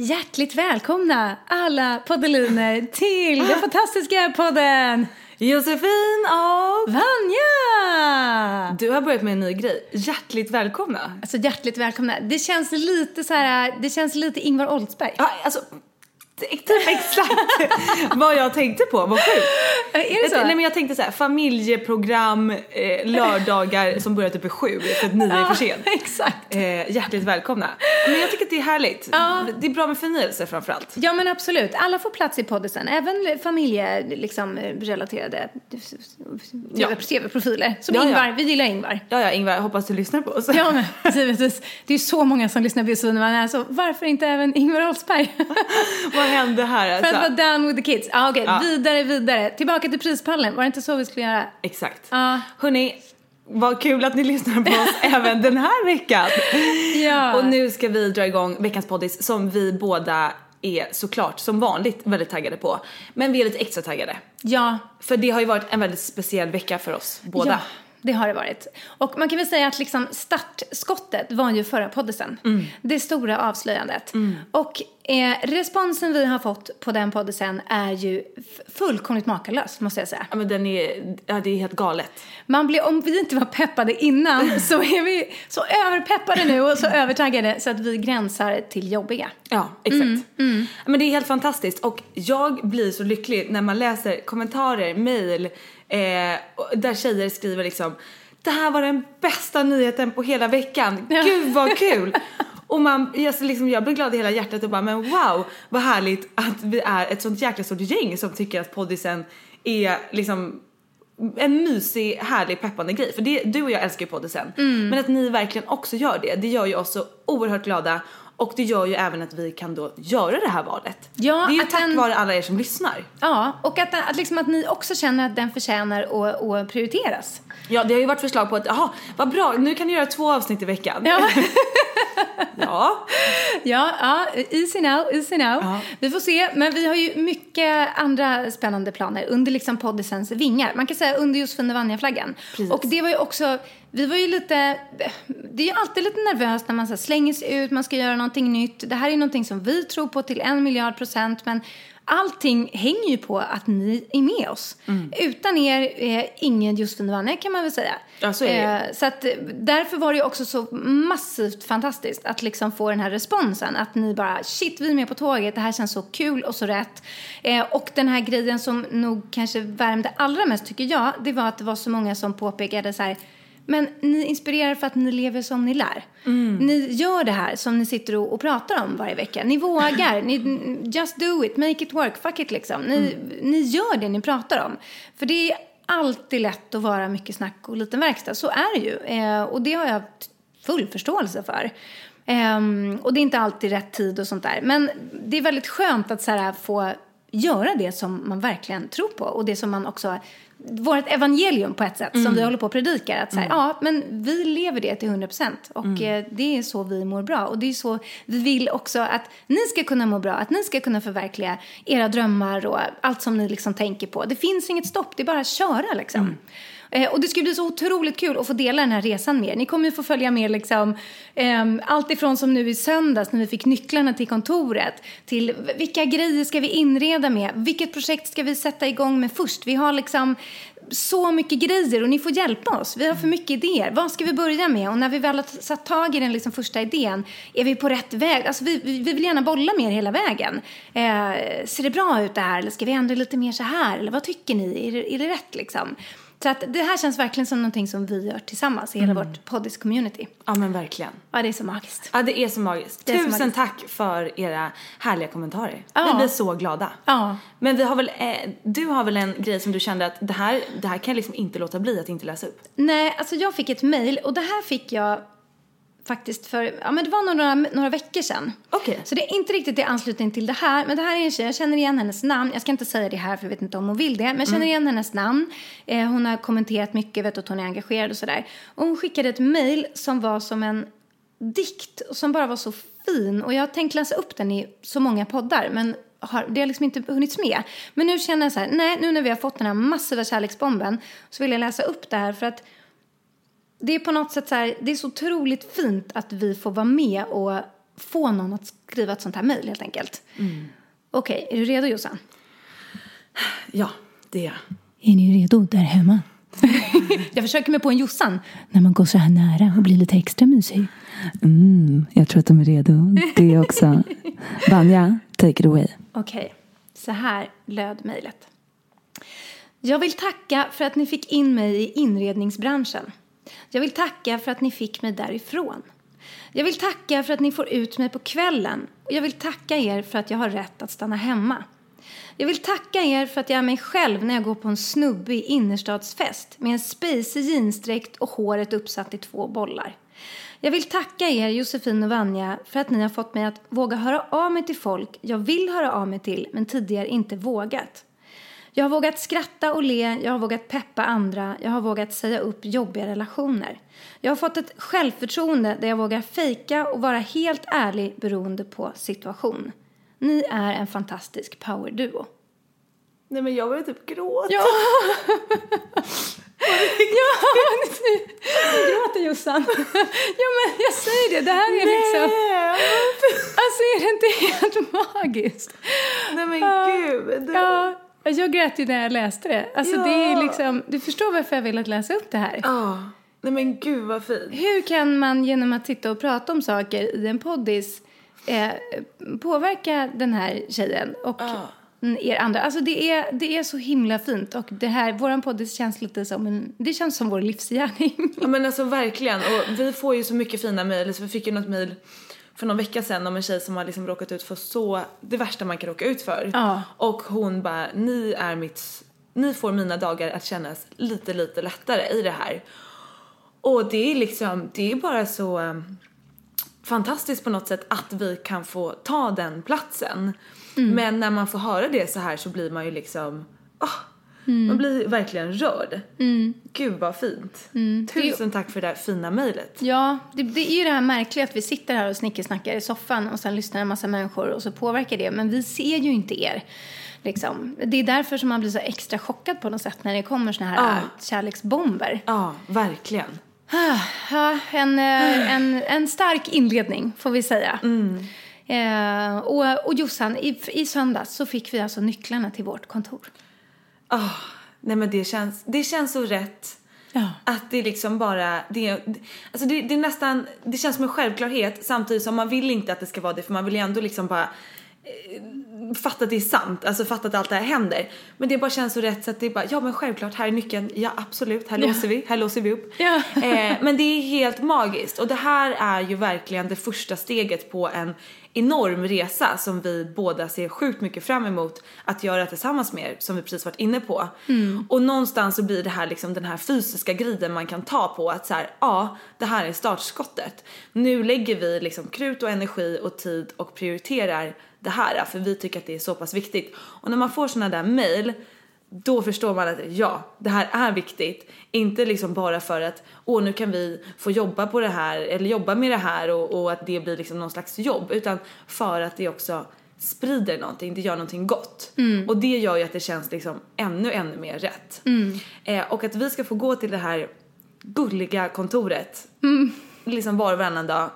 Hjärtligt välkomna alla poddeliner till den fantastiska podden Josefin och Vanja! Du har börjat med en ny grej. Hjärtligt välkomna. Alltså hjärtligt välkomna. Det känns lite så här, det känns lite Ingvar Oldsberg. Ja, alltså, typ exakt vad jag tänkte på. Vad sjukt. Är det så? Nej men jag tänkte så här, familjeprogram, eh, lördagar som börjar typ vid sju för att nio är för sent. Exakt. Eh, hjärtligt välkomna. Men jag tycker att det är härligt. Ja. Det är bra med förnyelse framförallt. Ja men absolut, alla får plats i poddisen, även familjerelaterade liksom, relaterade Ja. TV-profiler. Som Ja, ja. Ingvar, vi gillar Ingvar. Ja, ja Ingvar, hoppas du lyssnar på oss. Ja men givetvis, det är ju så många som lyssnar på Josefin och Vanja, så varför inte även Ingvar Oldsberg? Hände här För att alltså? vara down with the kids. Ah, Okej, Ja. vidare, vidare. Tillbaka till prispallen, var det inte så vi skulle göra? Exakt. Ja. Hörni, vad kul att ni lyssnar på oss även den här veckan. Ja. Och nu ska vi dra igång veckans poddis som vi båda är såklart som vanligt väldigt taggade på. Men vi är lite extra taggade. Ja, För det har ju varit en väldigt speciell vecka för oss båda. Ja, det har det varit. Och man kan väl säga att liksom startskottet var ju förra poddisen. Mm. Det stora avslöjandet. Och eh, responsen vi har fått på den poddisen är ju fullkomligt makalös, måste jag säga. Ja men den är, ja det är helt galet. Man blir, om vi inte var peppade innan så är vi så överpeppade nu och så övertaggade så att vi gränsar till jobbiga. Ja, exakt. Ja, Men det är helt fantastiskt och jag blir så lycklig när man läser kommentarer, mail, eh, där tjejer skriver liksom det här var den bästa nyheten på hela veckan. Ja. Gud vad kul! och man, jag, liksom, jag blir glad i hela hjärtat och bara men wow vad härligt att vi är ett sånt jäkla stort gäng som tycker att poddisen är liksom en mysig, härlig, peppande grej. För det, du och jag älskar ju poddisen. Men att ni verkligen också gör det, det gör ju oss så oerhört glada. Och det gör ju även att vi kan då göra det här valet. Ja, det är ju tack den- vare alla er som lyssnar. Ja, och att, att, liksom att ni också känner att den förtjänar att, att prioriteras. Ja, det har ju varit förslag på att, jaha, vad bra, nu kan ni göra två avsnitt i veckan. Ja. ja. Ja, ja, easy now, easy now. Vi får se, men vi har ju mycket andra spännande planer under liksom poddisens vingar. Man kan säga under Josefin och Vanja-flaggan. Precis. Och det var ju också, vi var ju lite, det är ju alltid lite nervöst när man så slänger sig ut, man ska göra någonting nytt. Det här är någonting som vi tror på till en miljard procent, men allting hänger ju på att ni är med oss. Utan er, eh, ingen Josefin Vanja kan man väl säga. Ja, så är det. Eh, så att därför var det också så massivt fantastiskt att liksom få den här responsen. Att ni bara, shit vi är med på tåget, det här känns så kul och så rätt. Eh, och den här grejen som nog kanske värmde allra mest tycker jag, det var att det var så många som påpekade så här, men ni inspirerar för att ni lever som ni lär. Ni gör det här som ni sitter och, och pratar om varje vecka. Ni vågar, ni, just do it, make it work, fuck it liksom. Ni, ni gör det ni pratar om. För det är alltid lätt att vara mycket snack och liten verkstad. Så är det ju. Eh, och det har jag full förståelse för. Ehm, och det är inte alltid rätt tid och sånt där. Men det är väldigt skönt att så här, få göra det som man verkligen tror på och det som man också vårt evangelium på ett sätt som vi håller på att predika. Att så här, Ja, men vi lever det till 100 procent och eh, det är så vi mår bra. Och det är så vi vill också att ni ska kunna må bra, att ni ska kunna förverkliga era drömmar och allt som ni liksom tänker på. Det finns inget stopp, det är bara att köra liksom. Eh, och det ska bli så otroligt kul att få dela den här resan med er. Ni kommer ju få följa med liksom, eh, allt ifrån som nu i söndags när vi fick nycklarna till kontoret till vilka grejer ska vi inreda med? Vilket projekt ska vi sätta igång med först? Vi har liksom så mycket grejer och ni får hjälpa oss. Vi har för mycket idéer. Vad ska vi börja med? Och när vi väl har satt tag i den liksom första idén, är vi på rätt väg? Alltså vi, vi vi vill gärna bolla med er hela vägen. Eh, ser det bra ut det här? Eller ska vi ändra lite mer så här? Eller vad tycker ni? Är det, är det rätt liksom? Så att det här känns verkligen som någonting som vi gör tillsammans i hela vårt poddis-community. Ja men verkligen. Ja, det är så magiskt. Ja det är så magiskt. Det är så Tusen magiskt. tack för era härliga kommentarer. Ja. Vi blir så glada. Ja. Men vi har väl, eh, du har väl en grej som du kände att det här, det här kan jag liksom inte låta bli att inte läsa upp. Nej, alltså jag fick ett mejl och det här fick jag faktiskt för, ja men det var några, några veckor sedan. Okej. Så det är inte riktigt i anslutning till det här, men det här är en tjej, jag känner igen hennes namn. Jag ska inte säga det här för jag vet inte om hon vill det, men jag känner igen hennes namn. Eh, hon har kommenterat mycket, vet att hon är engagerad och sådär. Och hon skickade ett mejl som var som en dikt och som bara var så fin. Och jag har tänkt läsa upp den i så många poddar, men har, det har liksom inte hunnits med. Men nu känner jag så här, nej, nu när vi har fått den här massiva kärleksbomben så vill jag läsa upp det här för att det är på något sätt så här, det är så otroligt fint att vi får vara med och få någon att skriva ett sånt här mejl helt enkelt. Okej, är du redo Jossan? Ja, det är jag. Är ni redo där hemma? jag försöker mig på en Jossan. När man går så här nära och blir lite extra mysig. Mm, jag tror att de är redo. Det är också. Vanja, take it away. Okej, så här löd mejlet. Jag vill tacka för att ni fick in mig i inredningsbranschen. Jag vill tacka för att ni fick mig därifrån. Jag vill tacka för att ni får ut mig på kvällen. Och jag vill tacka er för att jag har rätt att stanna hemma. Jag vill tacka er för att jag är mig själv när jag går på en snubbig innerstadsfest med en spacey jeansdräkt och håret uppsatt i två bollar. Jag vill tacka er, Josefin och Vanja, för att ni har fått mig att våga höra av mig till folk jag vill höra av mig till men tidigare inte vågat. Jag har vågat skratta och le, jag har vågat peppa andra, jag har vågat säga upp jobbiga relationer. Jag har fått ett självförtroende där jag vågar fejka och vara helt ärlig beroende på situation. Ni är en fantastisk powerduo. Nej men jag börjar typ gråta. Ja! ja, du gråter Jossan. Ja men jag säger det, det här är liksom... Alltså är det inte helt magiskt? Nej men gud. Ja, jag grät ju när jag läste det. Alltså det är Ja. liksom, du förstår varför jag vill att läsa upp det här. Ja. Nej men gud vad fint. Hur kan man genom att sitta och prata om saker i en poddis eh, påverka den här tjejen och er andra? Alltså det är, det är så himla fint och det här, våran poddis känns lite som en, det känns som vår livsgärning. Ja men alltså verkligen. Och vi får ju så mycket fina mejl. Så vi fick ju något mejl för någon vecka sedan om en tjej som har liksom råkat ut för så, det värsta man kan råka ut för. Ja. Och hon bara, ni är mitt, ni får mina dagar att kännas lite, lite lättare i det här. Och det är liksom, det är bara så um, fantastiskt på något sätt att vi kan få ta den platsen. Men när man får höra det så här så blir man ju liksom, ah, man blir verkligen rörd. Gud vad fint. Tusen tack för det där fina mejlet. Ja, det, det är ju det här märkliga att vi sitter här och snickesnackar i soffan och sen lyssnar en massa människor och så påverkar det. Men vi ser ju inte er. Liksom. Det är därför som man blir så extra chockad på något sätt när det kommer såna här Ja. äh, kärleksbomber. Ja, verkligen. Ja, en, eh, en, en stark inledning får vi säga. Eh, och, och Jossan, i, i söndags så fick vi alltså nycklarna till vårt kontor. Ah, nej men det känns, det känns så rätt. Ja. Att det liksom bara, det, alltså det, det är nästan, det känns som en självklarhet samtidigt som man vill inte att det ska vara det för man vill ju ändå liksom bara eh, fatta att det är sant, alltså fatta att allt det här händer. Men det bara känns så rätt så att det är bara, ja men självklart, här är nyckeln, ja absolut, här Ja. låser vi, här låser vi upp. Ja. Eh, men det är helt magiskt och det här är ju verkligen det första steget på en enorm resa som vi båda ser sjukt mycket fram emot att göra tillsammans med er, som vi precis varit inne på. Och någonstans så blir det här liksom den här fysiska grejen man kan ta på att så här, ja, det här är startskottet. Nu lägger vi liksom krut och energi och tid och prioriterar det här för vi tycker att det är så pass viktigt. Och när man får såna där mail då förstår man att ja, det här är viktigt. Inte liksom bara för att åh nu kan vi få jobba på det här eller jobba med det här och, och att det blir liksom någon slags jobb utan för att det också sprider någonting, det gör någonting gott. Och det gör ju att det känns liksom ännu, ännu mer rätt. Eh, och att vi ska få gå till det här gulliga kontoret liksom var och varannan dag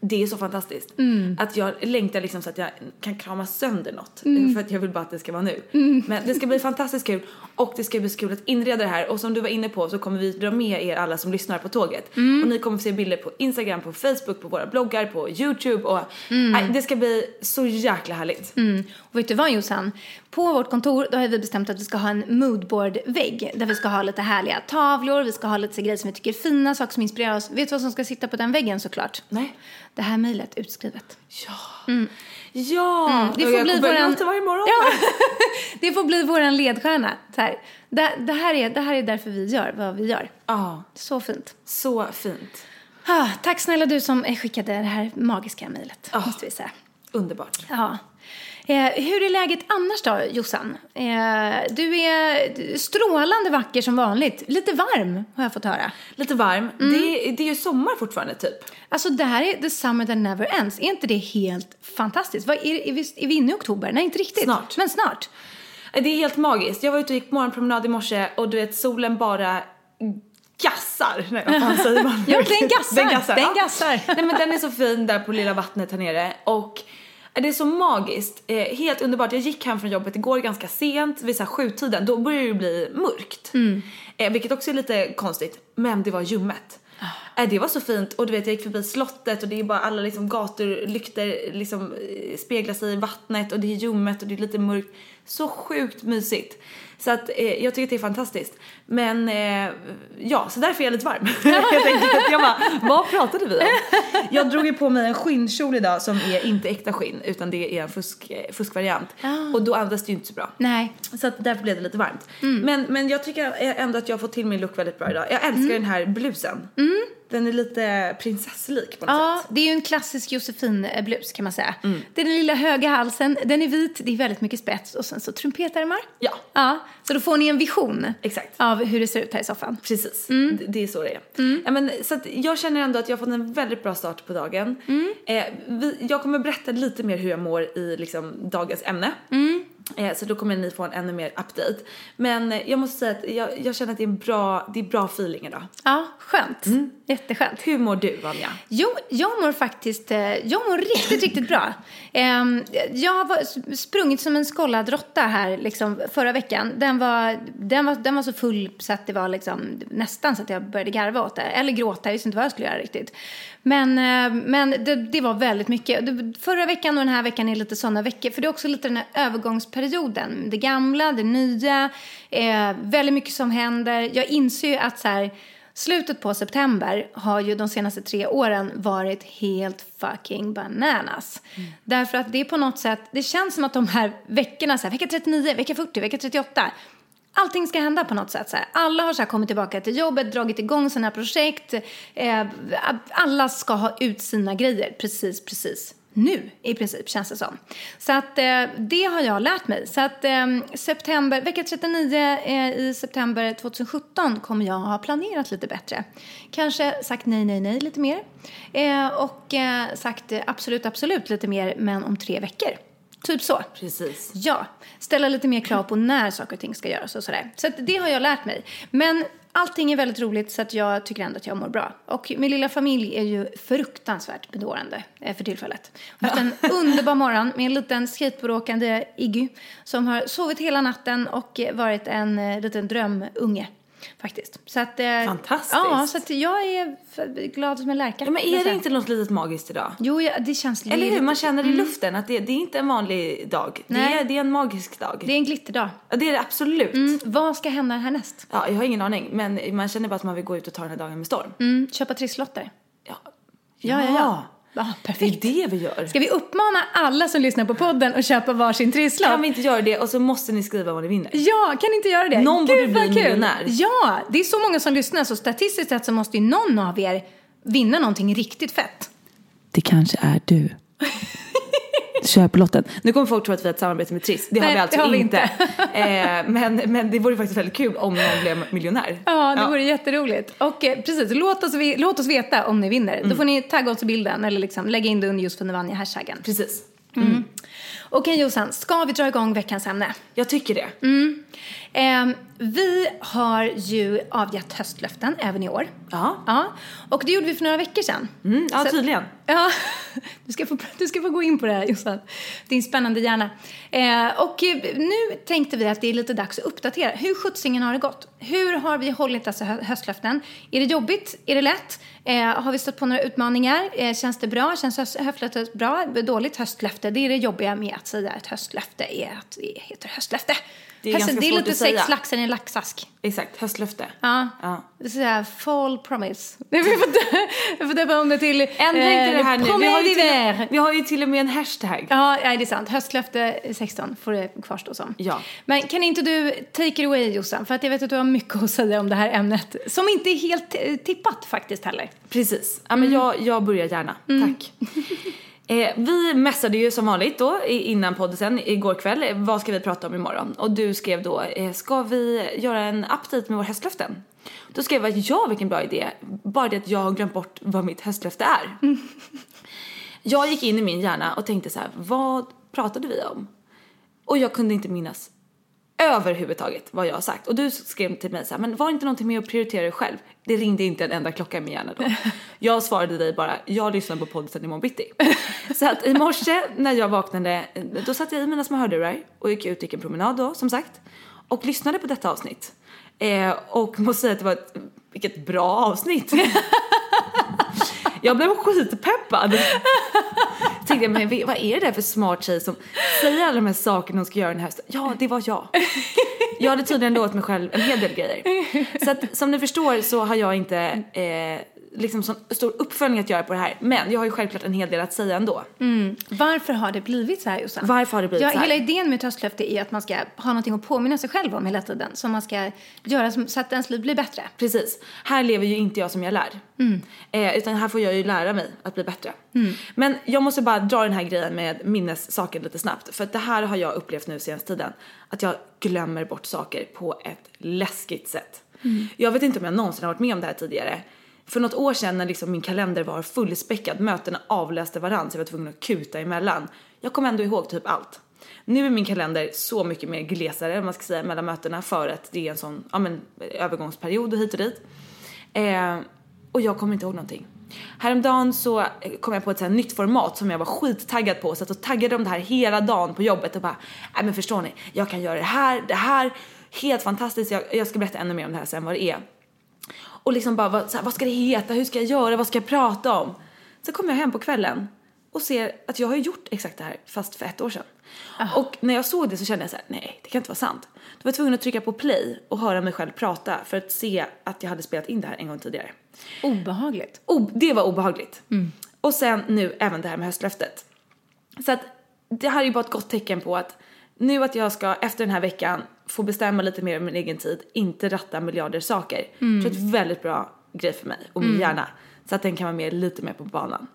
det är så fantastiskt. Att jag längtar liksom så att jag kan krama sönder något. För att jag vill bara att det ska vara nu. Men det ska bli fantastiskt kul. Och det ska bli så kul att inreda det här. Och som du var inne på så kommer vi dra med er alla som lyssnar på tåget. Och ni kommer få se bilder på Instagram, på Facebook, på våra bloggar, på YouTube. Och, nej, det ska bli så jäkla härligt. Och vet du vad Jossan? På vårt kontor då har vi bestämt att vi ska ha en moodboard-vägg där vi ska ha lite härliga tavlor, vi ska ha lite grejer som vi tycker är fina, saker som inspirerar oss. Vet du vad som ska sitta på den väggen såklart? Nej. Det här mejlet utskrivet. Ja. Ja! Mm, det får jag bli våran- varje morgon. Ja, det får bli våran ledstjärna. Så här. Det, det, här är, det här är därför vi gör vad vi gör. Ja, Så fint. så fint. Ah, tack snälla du som skickade det här magiska mejlet, Ah. måste vi säga. Underbart. Ja. Eh, hur är läget annars då, Jossan? Eh, du är strålande vacker som vanligt. Lite varm, har jag fått höra. Lite varm. Mm. Det, det är ju sommar fortfarande typ. Alltså det här är the summer that never ends. Är inte det helt fantastiskt? Vad, är, är, vi, är vi inne i oktober? Nej, inte riktigt. Snart. Men snart. Det är helt magiskt. Jag var ute och gick morgonpromenad i morse och du vet solen bara gassar. Nej vad fan säger man? Ja, den gassar. Den gassar. Den ja. gassar. Nej men den är så fin där på lilla vattnet här nere och det är så magiskt, eh, helt underbart. Jag gick hem från jobbet igår ganska sent, vid så här sjutiden, då började det bli mörkt. Eh, vilket också är lite konstigt, men det var ljummet. Eh, det var så fint och du vet jag gick förbi slottet och det är bara alla liksom gator, liksom eh, speglar sig i vattnet och det är ljummet och det är lite mörkt. Så sjukt mysigt. Så att eh, jag tycker att det är fantastiskt. Men eh, ja, så därför är jag lite varm. Helt enkelt. Jag bara, vad pratade vi om? Jag drog ju på mig en skinnkjol idag som är inte äkta skinn utan det är en fusk, eh, fuskvariant. Och då andas det ju inte så bra. Nej. Så att därför blev det lite varmt. Men, men jag tycker ändå att jag har fått till min look väldigt bra idag. Jag älskar den här blusen. Den är lite prinsesslik på något Ja, sätt. det är ju en klassisk Josefin-blus kan man säga. Det är den lilla höga halsen, den är vit, det är väldigt mycket spets och sen så trumpetärmar. Ja. Ja, så då får ni en vision Exakt. av hur det ser ut här i soffan. Precis, det, det är så det är. Ja, men, så jag känner ändå att jag har fått en väldigt bra start på dagen. Eh, vi, jag kommer berätta lite mer hur jag mår i liksom, dagens ämne. Eh, så då kommer ni få en ännu mer update. Men eh, jag måste säga att jag, jag känner att det är en bra, det är bra feeling idag. Ja, skönt. Jätteskönt. Hur mår du Vanja? Jo, jag mår faktiskt, eh, jag mår riktigt, riktigt bra. Ehm, Jag har sprungit som en skållad råtta här liksom förra veckan. Den var, den, var, den var så full så att det var liksom nästan så att jag började garva åt det. Eller gråta, jag visste inte vad jag skulle göra riktigt. Men, eh, men det, det var väldigt mycket. Förra veckan och den här veckan är lite sådana veckor. För det är också lite den här övergångsperioden. Det gamla, det nya, eh, väldigt mycket som händer. Jag inser ju att så här, Slutet på september har ju de senaste tre åren varit helt fucking bananas. Därför att det är på något sätt, det känns som att de här veckorna, så här, vecka 39, vecka 40, vecka 38, allting ska hända på något sätt. Så här. Alla har så här kommit tillbaka till jobbet, dragit igång sina projekt. Eh, alla ska ha ut sina grejer precis, precis nu i princip känns det som. Så att eh, det har jag lärt mig. Så att eh, september, vecka 39 eh, i september 2017 kommer jag ha planerat lite bättre. Kanske sagt nej, nej, nej lite mer. Eh, och eh, sagt absolut, absolut lite mer men om tre veckor. Typ så. Precis. Ja, ställa lite mer krav på när saker och ting ska göras och sådär. Så det har jag lärt mig. Men allting är väldigt roligt så att jag tycker ändå att jag mår bra. Och min lilla familj är ju fruktansvärt bedårande eh, för tillfället. Jag har haft en underbar morgon med en liten skateboardåkande Iggy som har sovit hela natten och varit en eh, liten drömunge. Faktiskt. Så att, eh, Fantastiskt. Ja, så att jag är glad som en lärka. Ja, men är det inte något litet magiskt idag? Jo, ja, det känns Eller hur? lite- Man känner i luften att det, det är inte en vanlig dag. Det Nej. är, det är en magisk dag. Det är en glitterdag. Ja, det är det absolut. Mm, vad ska hända härnäst? Ja, jag har ingen aning, men man känner bara att man vill gå ut och ta den här dagen med storm. Mm, köpa trisslotter. Ja. Ja, ja, ja. Ja, Det är perfekt. det vi gör. Ska vi uppmana alla som lyssnar på podden att köpa varsin trisslott? Kan vi inte göra det och så måste ni skriva vad ni vinner? Ja, kan ni inte göra det? Någon borde bli miljonär. Ja, det är så många som lyssnar så statistiskt sett så måste ju någon av er vinna någonting riktigt fett. Det kanske är du. Köp lotten. Nu kommer folk tro att vi har ett samarbete med Triss. Det har Nej, vi alltså har vi inte. eh, men, men det vore faktiskt väldigt kul om någon blev miljonär. Ja, det vore jätteroligt. Och eh, precis, låt oss, låt oss veta om ni vinner. Då får ni tagga oss i bilden eller liksom lägga in det under just för Nevanja-hashtaggen. Precis. Okej Jossan, ska vi dra igång veckans ämne? Jag tycker det. Ehm, vi har ju avgett höstlöften även i år. Ja. Ja, och det gjorde vi för några veckor sedan. Mm, ja, Så- tydligen. Ja, du ska, få, du ska få gå in på det här Jossan. Din spännande hjärna. Eh, och eh, nu tänkte vi att det är lite dags att uppdatera. Hur sjuttsingen har det gått? Hur har vi hållit hö- höstlöften? Är det jobbigt? Är det lätt? Eh, har vi stött på några utmaningar? Eh, känns det bra? Känns höst- höstlöftet bra? Dåligt höstlöfte? Det är det jobbiga med att säga ett höstlöfte är att det heter höstlöfte. Det är Höst- ganska det är svårt lite att säga. sex laxar i en laxask. Exakt, höstlöfte. Ja. Ja. Det är sådär fall promise. Vi får vi får döpa om det till... Ändra inte det här nu. Vi har, ju till, vi har ju till och med en hashtag. Ja, nej, det är sant. Höstlöfte 16 får det kvarstå som. Ja. Men kan inte du take it away Jossan? För att jag vet att du har mycket att säga om det här ämnet. Som inte är helt eh, tippat faktiskt heller. Precis. Ja, men jag, jag börjar gärna. Tack. Eh, vi mässade ju som vanligt då i- innan podden sen igår kväll. eh, Vad ska vi prata om imorgon? Och du skrev då, eh, ska vi göra en update med våra höstlöften? Då skrev jag, ja vilken bra idé. Bara det att jag har glömt bort vad mitt höstlöfte är. Jag gick in i min hjärna och tänkte så här, vad pratade vi om? Och jag kunde inte minnas överhuvudtaget vad jag har sagt. Och du skrev till mig så här, men var inte någonting med att prioritera dig själv? Det ringde inte en enda klocka i min hjärna då. Jag svarade dig bara, jag lyssnar på podden imorgon bitti. Så att i morse när jag vaknade, då satte jag i mina små hörlurar och gick ut och gick en promenad då som sagt. Och lyssnade på detta avsnitt. Eh, och måste säga att det var ett, vilket bra avsnitt. Jag blev skitpeppad. Tänkte jag, men vad är det där för smart tjej som säger alla de här sakerna hon ska göra den här hösten? Ja, det var jag. Jag hade tydligen lovat mig själv en hel del grejer. Så att som ni förstår så har jag inte eh, liksom så stor uppföljning att göra på det här. Men jag har ju självklart en hel del att säga ändå. Varför har det blivit så här Jossan? Varför har det blivit ja, så här? Hela idén med ett höstlöfte är att man ska ha någonting att påminna sig själv om hela tiden. Som man ska göra så att ens liv blir bättre. Precis. Här lever ju inte jag som jag lär. Eh, utan här får jag ju lära mig att bli bättre. Men jag måste bara dra den här grejen med minnessaker lite snabbt. För att det här har jag upplevt nu senaste tiden. Att jag glömmer bort saker på ett läskigt sätt. Jag vet inte om jag någonsin har varit med om det här tidigare. För något år sedan när liksom min kalender var fullspäckad, mötena avläste varandra så jag var tvungen att kuta emellan. Jag kom ändå ihåg typ allt. Nu är min kalender så mycket mer glesare om man ska säga mellan mötena för att det är en sån ja, men, övergångsperiod och hit och dit. Eh, och jag kommer inte ihåg någonting. Häromdagen så kom jag på ett så här nytt format som jag var skittaggad på. Satt och taggade om det här hela dagen på jobbet och bara, nej men förstår ni, jag kan göra det här, det här, helt fantastiskt. Jag, jag ska berätta ännu mer om det här sen vad det är. Och liksom bara, vad, så här, vad ska det heta, hur ska jag göra, vad ska jag prata om? Så kommer jag hem på kvällen och ser att jag har gjort exakt det här fast för ett år sedan. Och när jag såg det så kände jag så här: nej det kan inte vara sant. Då var jag tvungen att trycka på play och höra mig själv prata för att se att jag hade spelat in det här en gång tidigare. Obehagligt. O- det var obehagligt. Och sen nu även det här med höstlöftet. Så att det här är ju bara ett gott tecken på att nu att jag ska efter den här veckan få bestämma lite mer om min egen tid, inte ratta miljarder saker. Mm. Så det är ett väldigt bra grej för mig och min hjärna. Så att den kan vara med lite mer på banan.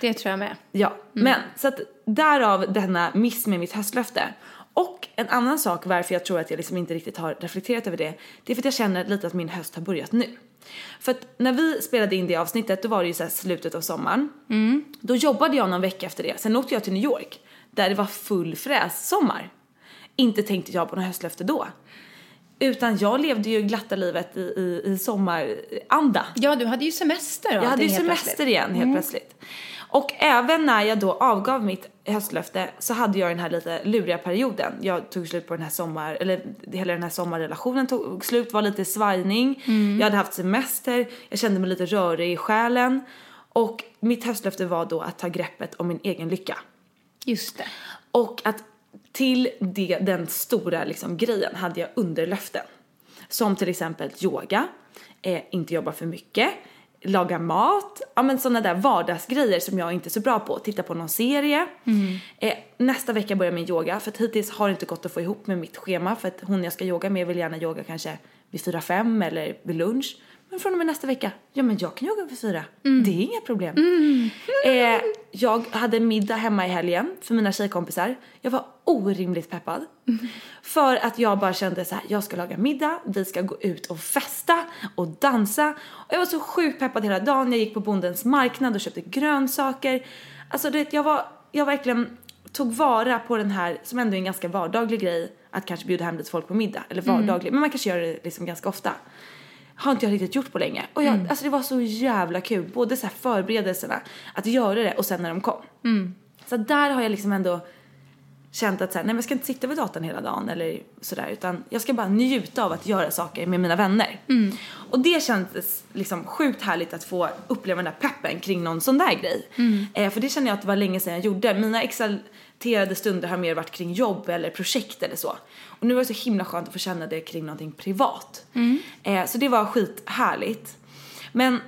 Det tror jag med. Ja, men så att därav denna miss med mitt höstlöfte. Och en annan sak varför jag tror att jag liksom inte riktigt har reflekterat över det, det är för att jag känner lite att min höst har börjat nu. För att när vi spelade in det avsnittet, då var det ju så slutet av sommaren. Då jobbade jag någon vecka efter det, sen åkte jag till New York, där det var full fräs sommar. Inte tänkte jag på något höstlöfte då. Utan jag levde ju glatta livet i, i, i sommaranda. Ja, du hade ju semester Jag hade ju semester plötsligt. igen helt plötsligt. Och även när jag då avgav mitt höstlöfte så hade jag den här lite luriga perioden. Jag tog slut på den här sommar, eller hela den här sommarrelationen tog slut, var lite svajning. Jag hade haft semester, jag kände mig lite rörig i själen. Och mitt höstlöfte var då att ta greppet om min egen lycka. Just det. Och att till det, den stora liksom, grejen hade jag underlöften. Som till exempel yoga, eh, inte jobba för mycket, laga mat, ja men sådana där vardagsgrejer som jag inte är så bra på. Titta på någon serie. Eh, nästa vecka börjar min yoga för att hittills har det inte gått att få ihop med mitt schema för att hon jag ska yoga med vill gärna yoga kanske vid 4-5 eller vid lunch. Men från och med nästa vecka, ja men jag kan jogga vid fyra. Det är inga problem. Eh, jag hade middag hemma i helgen för mina tjejkompisar. Jag var orimligt peppad. För att jag bara kände så här, jag ska laga middag, vi ska gå ut och festa och dansa. Och jag var så sjukt peppad hela dagen. Jag gick på bondens marknad och köpte grönsaker. Alltså du vet, jag var, jag verkligen tog vara på den här, som ändå är en ganska vardaglig grej, att kanske bjuda hem lite folk på middag. Eller vardaglig, men man kanske gör det liksom ganska ofta har inte jag riktigt gjort på länge. Och jag, alltså det var så jävla kul, både så förberedelserna, att göra det och sen när de kom. Så där har jag liksom ändå känt att så här, nej men jag ska inte sitta vid datorn hela dagen eller sådär utan jag ska bara njuta av att göra saker med mina vänner. Och det kändes liksom sjukt härligt att få uppleva den där peppen kring någon sån där grej. Eh, för det känner jag att det var länge sedan jag gjorde. Mina exalterade stunder har mer varit kring jobb eller projekt eller så. Och nu var det så himla skönt att få känna det kring någonting privat. Eh, så det var skithärligt. Men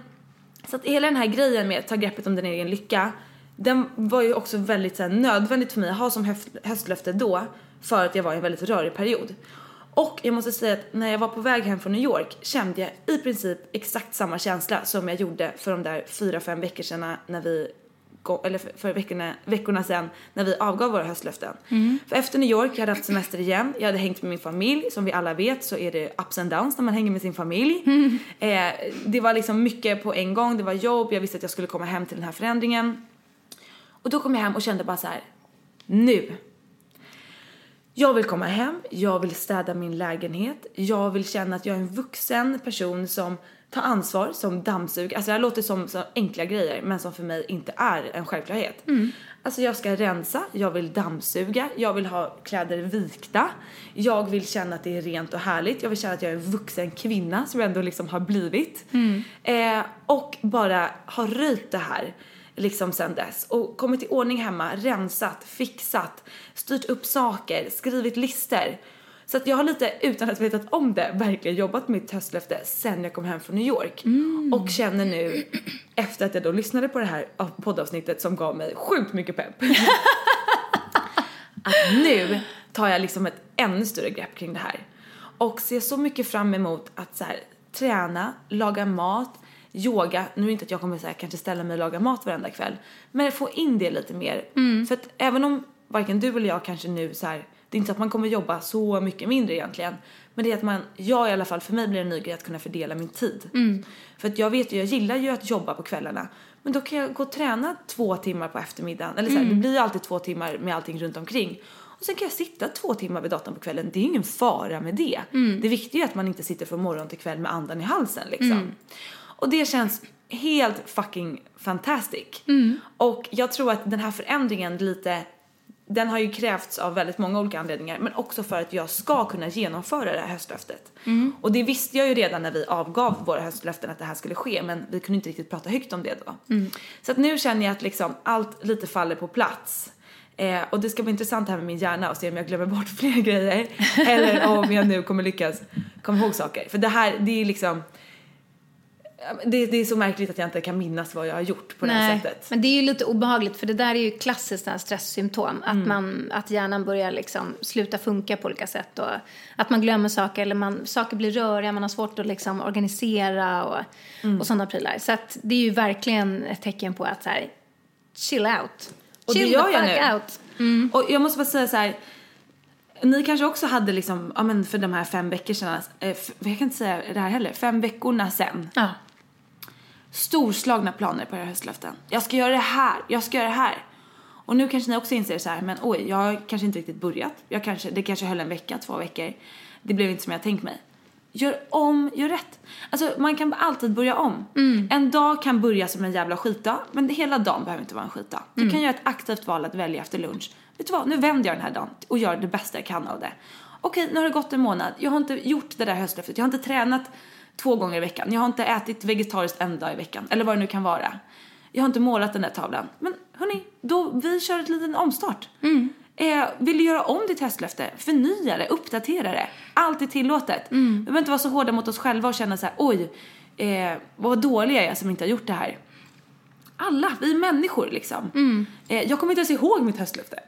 så att hela den här grejen med att ta greppet om din egen lycka, den var ju också väldigt så här, nödvändigt för mig att ha som höstlöfte då, för att jag var i en väldigt rörig period. Och jag måste säga att när jag var på väg hem från New York kände jag i princip exakt samma känsla som jag gjorde för de där fyra, fem veckor sedan när vi eller för, för veckorna, veckorna sedan när vi avgav våra höstlöften. För efter New York, jag hade haft semester igen, jag hade hängt med min familj. Som vi alla vet så är det ups and downs när man hänger med sin familj. Eh, det var liksom mycket på en gång, det var jobb, jag visste att jag skulle komma hem till den här förändringen. Och då kom jag hem och kände bara så här, nu. Jag vill komma hem, jag vill städa min lägenhet, jag vill känna att jag är en vuxen person som tar ansvar, som dammsuger. Alltså det här låter som så enkla grejer men som för mig inte är en självklarhet. Alltså jag ska rensa, jag vill dammsuga, jag vill ha kläder vikta, jag vill känna att det är rent och härligt, jag vill känna att jag är en vuxen kvinna som jag ändå liksom har blivit. Eh, och bara ha röjt det här liksom sen dess och kommit i ordning hemma, rensat, fixat, styrt upp saker, skrivit listor. Så att jag har lite, utan att vetat om det, verkligen jobbat med mitt höstlöfte sen jag kom hem från New York. Och känner nu, efter att jag då lyssnade på det här poddavsnittet som gav mig sjukt mycket pepp. att nu tar jag liksom ett ännu större grepp kring det här. Och ser så mycket fram emot att så här, träna, laga mat, yoga. Nu är det inte att jag kommer så här, kanske ställa mig och laga mat varenda kväll. Men få in det lite mer. För att även om varken du eller jag kanske nu så här, det är inte så att man kommer jobba så mycket mindre egentligen. Men det är att man, jag i alla fall, för mig blir det en ny grej att kunna fördela min tid. För att jag vet ju, jag gillar ju att jobba på kvällarna. Men då kan jag gå och träna två timmar på eftermiddagen. Eller så här, det blir ju alltid två timmar med allting runt omkring. Och sen kan jag sitta två timmar vid datorn på kvällen. Det är ingen fara med det. Det viktiga är att man inte sitter från morgon till kväll med andan i halsen liksom. Och det känns helt fucking fantastic. Och jag tror att den här förändringen lite den har ju krävts av väldigt många olika anledningar men också för att jag ska kunna genomföra det här höstlöftet. Och det visste jag ju redan när vi avgav våra höstlöften att det här skulle ske men vi kunde inte riktigt prata högt om det då. Så att nu känner jag att liksom allt lite faller på plats. Eh, och det ska bli intressant här med min hjärna och se om jag glömmer bort fler grejer eller om jag nu kommer lyckas komma ihåg saker. För det här, det är liksom det, det är så märkligt att jag inte kan minnas vad jag har gjort på det här sättet. Men det är ju lite obehagligt för det där är ju klassiskt här stresssymptom. Att, man, att hjärnan börjar liksom sluta funka på olika sätt. Och att man glömmer saker eller man, saker blir röriga, man har svårt att liksom organisera och, och sådana prylar. Så att det är ju verkligen ett tecken på att så här, chill out. Och det chill gör the jag nu. out. Och jag måste bara säga så här. Ni kanske också hade liksom, ja men för de här fem veckor sedan, eh, jag kan inte säga det här heller, fem veckorna sen. Ja. Storslagna planer på era höstlöften. Jag ska göra det här, jag ska göra det här. Och nu kanske ni också inser så här, men oj, jag har kanske inte riktigt börjat. Jag kanske, det kanske höll en vecka, två veckor. Det blev inte som jag tänkt mig. Gör om, gör rätt. Alltså man kan alltid börja om. En dag kan börja som en jävla skitdag, men hela dagen behöver inte vara en skitdag. Du kan göra ett aktivt val att välja efter lunch. Vet du vad, nu vänder jag den här dagen och gör det bästa jag kan av det. Okej, nu har det gått en månad. Jag har inte gjort det där höstlöftet. Jag har inte tränat två gånger i veckan. Jag har inte ätit vegetariskt en dag i veckan. Eller vad det nu kan vara. Jag har inte målat den där tavlan. Men hörni, då, vi kör ett liten omstart. Eh, vill du göra om ditt höstlöfte? Förnya det, uppdatera det. Allt är tillåtet. Vi behöver inte vara så hårda mot oss själva och känna så här, oj, eh, vad dålig jag är som inte har gjort det här. Alla, vi är människor liksom. Eh, jag kommer inte ens ihåg mitt höstlöfte.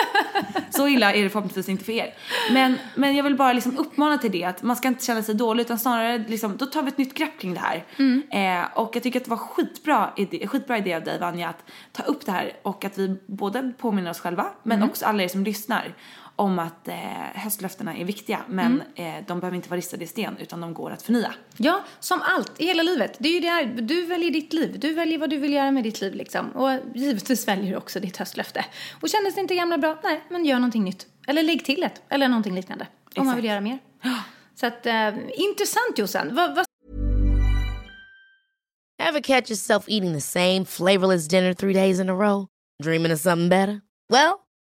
så illa är det förhoppningsvis inte för er. Men, men jag vill bara liksom uppmana till det att man ska inte känna sig dålig utan snarare liksom, då tar vi ett nytt grepp kring det här. Eh, och jag tycker att det var skitbra idé, skitbra idé av dig Vanja att ta upp det här och att vi både påminner oss själva men också alla er som lyssnar om att eh, höstlöftena är viktiga men eh, de behöver inte vara ristade i sten utan de går att förnya. Ja, som allt i hela livet. Det är ju det här, du väljer ditt liv. Du väljer vad du vill göra med ditt liv liksom. Och givetvis väljer du också ditt höstlöfte. Och kändes det inte gamla bra? Nej, men gör någonting nytt. Eller lägg till ett. Eller någonting liknande. Om man vill göra mer. Så att, eh, intressant Jossan. Vad, vad Ever catch yourself eating the same flavorless dinner three days in a row? Dreaming of something better? Well,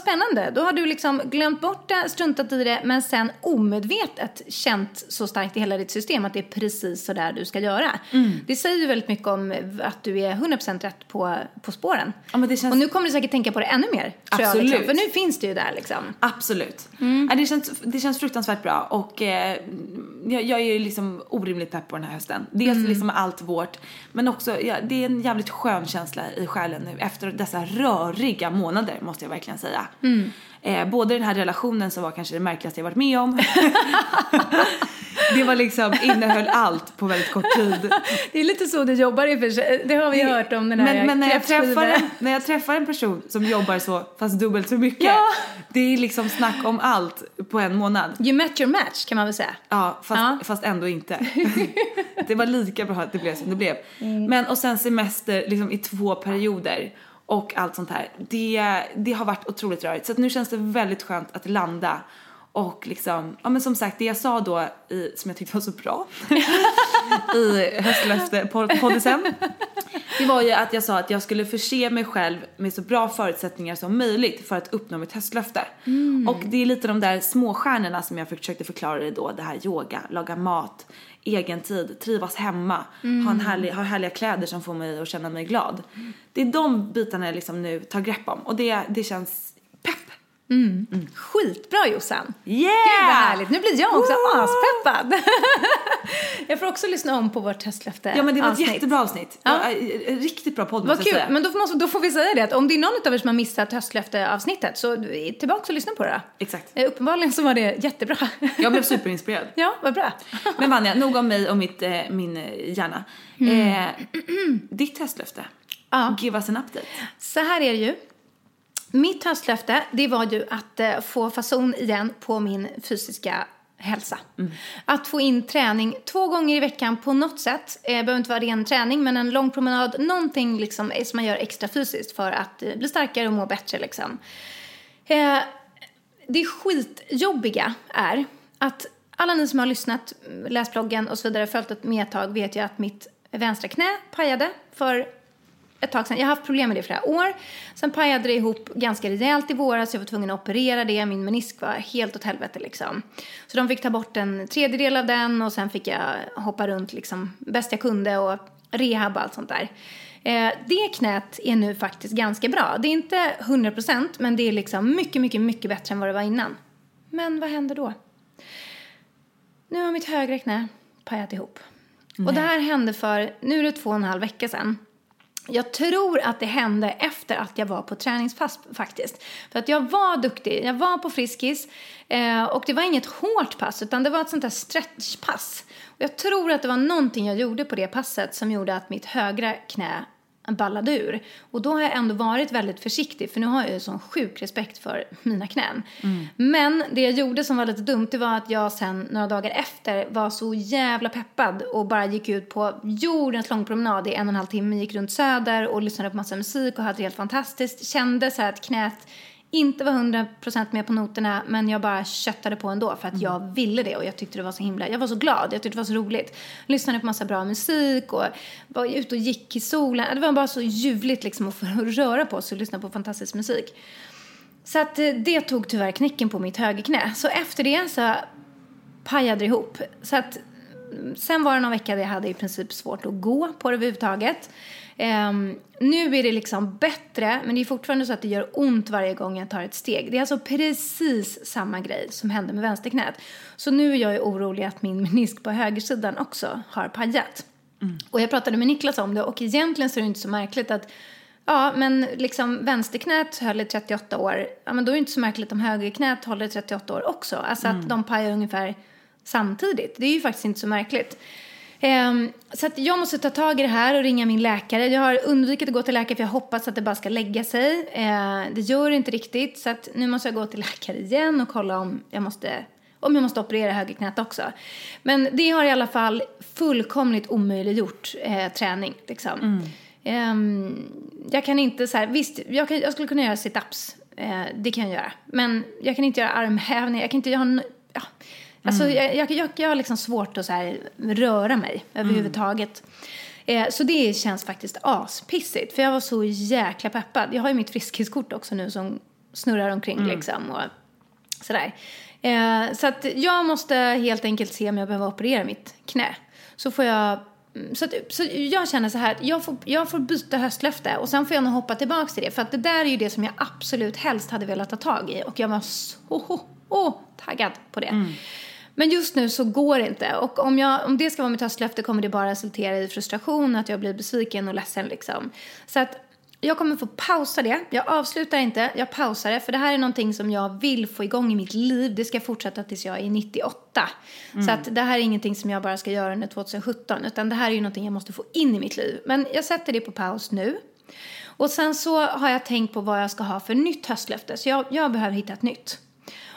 Spännande. Då har du liksom glömt bort det, struntat i det, men sen omedvetet känt så starkt i hela ditt system att det är precis så där du ska göra. Det säger ju väldigt mycket om att du är 100% rätt på, på spåren. Ja, känns- Och nu kommer du säkert tänka på det ännu mer. Liksom. Absolut. För nu finns det ju där liksom. Absolut. Ja, det, känns, det känns fruktansvärt bra och eh, jag, jag är liksom orimligt pepp på den här hösten. Dels liksom med allt vårt men också, ja, det är en jävligt skön känsla i själen nu efter dessa röriga månader måste jag verkligen säga. Eh, både den här relationen som var kanske det märkligaste jag varit med om. det var liksom, innehöll allt på väldigt kort tid. Det är lite så du jobbar i för sig. Det har vi hört om den här men, men när, jag träffar en, när jag träffar en person som jobbar så, fast dubbelt så mycket. Ja. Det är liksom snack om allt på en månad. You met your match kan man väl säga. Ja, fast, Ja. fast ändå inte. det var lika bra att det blev som det blev. Mm. Men och sen semester liksom i två perioder och allt sånt här. Det, det har varit otroligt rörigt. Så nu känns det väldigt skönt att landa. Och liksom, ja men som sagt det jag sa då i, som jag tyckte var så bra i höstlöfte-poddisen. Det var ju att jag sa att jag skulle förse mig själv med så bra förutsättningar som möjligt för att uppnå mitt höstlöfte. Och det är lite de där småstjärnorna som jag försökte förklara det då. Det här yoga, laga mat, egen tid, trivas hemma, ha, en härlig, ha härliga kläder som får mig att känna mig glad. Det är de bitarna jag liksom nu tar grepp om och det, det känns pepp. skitbra Jossan. Yeah! Gud vad härligt. Nu blir jag också aspeppad. jag får också lyssna om på vårt testlöfte Ja men det var ett avsnitt. jättebra avsnitt. Ja. Ja. eh, Riktigt bra podd Vad kul, säga. men då, måste, då får vi säga det att om det är någon av er som har missat höstlöfte-avsnittet så tillbaka och lyssna på det. Exakt. Eh, Uppenbarligen så var det jättebra. Jag blev superinspirerad. ja, vad bra. Men Vanja, nog om mig och mitt, eh, min eh, hjärna. Eh, ditt testlöfte. Ja. Give us an update. Så här är det ju. Mitt höstlöfte, det var ju att eh, få fason igen på min fysiska hälsa. Att få in träning två gånger i veckan på något sätt. Eh, behöver inte vara ren träning, men en lång promenad. Någonting liksom eh, som man gör extra fysiskt för att bli starkare och må bättre liksom. Det skitjobbiga är att alla ni som har lyssnat, läst bloggen och så vidare, följt ett med ett tag vet ju att mitt vänstra knä pajade för ett tag sedan. Jag har haft problem med det i flera år. Sen pajade det ihop ganska rejält i våras. Jag var tvungen att operera det. Min menisk var helt åt helvete liksom. Så de fick ta bort en tredjedel av den och sen fick jag hoppa runt liksom bäst jag kunde och rehab och allt sånt där. Eh, det knät är nu faktiskt ganska bra. Det är inte 100% men det är liksom mycket, mycket, mycket bättre än vad det var innan. Men vad händer då? Nu har mitt högra knä pajat ihop. Och det här hände för, nu är det två och en halv vecka sedan. Jag tror att det hände efter att jag var på träningspass faktiskt. För att jag var duktig, jag var på Friskis eh, och det var inget hårt pass utan det var ett sånt där stretchpass. Och jag tror att det var någonting jag gjorde på det passet som gjorde att mitt högra knä ballade ur. Och då har jag ändå varit väldigt försiktig för nu har jag ju sån sjuk respekt för mina knän. Men det jag gjorde som var lite dumt det var att jag sen några dagar efter var så jävla peppad och bara gick ut på jordens lång promenad i en och en halv timme, gick runt Söder och lyssnade på massa musik och hade det helt fantastiskt. Kände så här att knät inte var 100% med på noterna men jag bara köttade på ändå för att jag ville det och jag tyckte det var så himla, jag var så glad, jag tyckte det var så roligt. Lyssnade på massa bra musik och var ute och gick i solen. Det var bara så ljuvligt liksom att få röra på sig och lyssna på fantastisk musik. Så att eh, det tog tyvärr knäcken på mitt högerknä. Så efter det så pajade det ihop. Så att mm, sen var det någon vecka där jag hade i princip svårt att gå på det överhuvudtaget. Ehm, nu är det liksom bättre, men det är fortfarande så att det gör ont varje gång jag tar ett steg. Det är alltså precis samma grej som hände med vänsterknät. Så nu är jag orolig att min menisk på högersidan också har pajat. Och jag pratade med Niklas om det och egentligen så är det inte så märkligt att Ja, men liksom vänsterknät höll i 38 år. Ja, men då är det inte så märkligt om högerknät håller i 38 år också. Alltså att de pajar ungefär samtidigt. Det är ju faktiskt inte så märkligt. Ehm, så att jag måste ta tag i det här och ringa min läkare. Jag har undvikit att gå till läkare för jag hoppas att det bara ska lägga sig. Ehm, det gör det inte riktigt. Så att nu måste jag gå till läkare igen och kolla om jag måste, om jag måste operera högerknät också. Men det har i alla fall fullkomligt omöjliggjort eh, träning. Liksom. Ehm, jag kan inte så här, visst, jag, kan, jag skulle kunna göra sit-ups. Eh, det kan jag göra. Men jag kan inte göra armhävningar. Jag kan inte göra... Ja. Alltså, jag, jag, jag, jag har liksom svårt att så här, röra mig överhuvudtaget. Eh, så det känns faktiskt aspissigt. För jag var så jäkla peppad. Jag har ju mitt friskhetskort också nu som snurrar omkring liksom. Och sådär. Eh, så att jag måste helt enkelt se om jag behöver operera mitt knä. Så får jag... mm, Så, att, så jag känner så här, jag får, jag får byta höstlöfte och sen får jag nog hoppa tillbaka till det. För att det där är ju det som jag absolut helst hade velat ta tag i. Och jag var så oh, taggad på det. Men just nu så går det inte. Och om, jag, om det ska vara mitt höstlöfte kommer det bara resultera i frustration, att jag blir besviken och ledsen liksom. Så att jag kommer få pausa det. Jag avslutar inte, jag pausar det. För det här är någonting som jag vill få igång i mitt liv. Det ska fortsätta tills jag är 98. Så att det här är ingenting som jag bara ska göra under 2017. Utan det här är ju någonting jag måste få in i mitt liv. Men jag sätter det på paus nu. Och sen så har jag tänkt på vad jag ska ha för nytt höstlöfte. Så jag, jag behöver hitta ett nytt.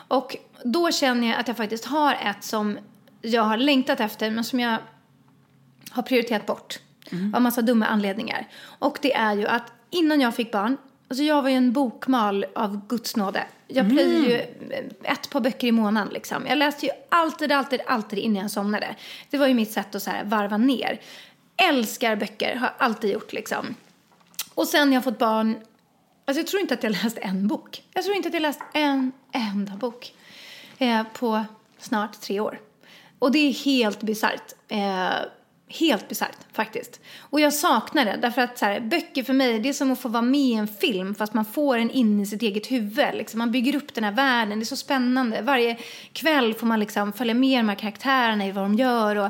Och då känner jag att jag faktiskt har ett som jag har längtat efter men som jag har prioriterat bort. Av massa dumma anledningar. Och det är ju att innan jag fick barn, alltså jag var ju en bokmal av Guds nåde. Jag plöjde ju ett par böcker i månaden liksom. Jag läste ju alltid, alltid, alltid innan jag somnade. Det var ju mitt sätt att så här varva ner. Älskar böcker, har alltid gjort liksom. Och sen jag fått barn, alltså jag tror inte att jag läst en bok. Jag tror inte att jag läst en enda bok eh, på snart tre år. Och det är helt bisarrt. Eh, Helt bisarrt faktiskt. Och jag saknar det därför att så här, böcker för mig det är som att få vara med i en film fast man får en in i sitt eget huvud. Liksom. Man bygger upp den här världen, det är så spännande. Varje kväll får man liksom följa med de här karaktärerna i vad de gör. Och,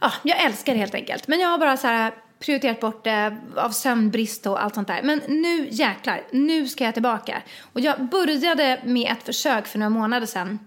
ja, jag älskar det helt enkelt. Men jag har bara så här, prioriterat bort det av sömnbrist och allt sånt där. Men nu jäklar, nu ska jag tillbaka. Och jag började med ett försök för några månader sedan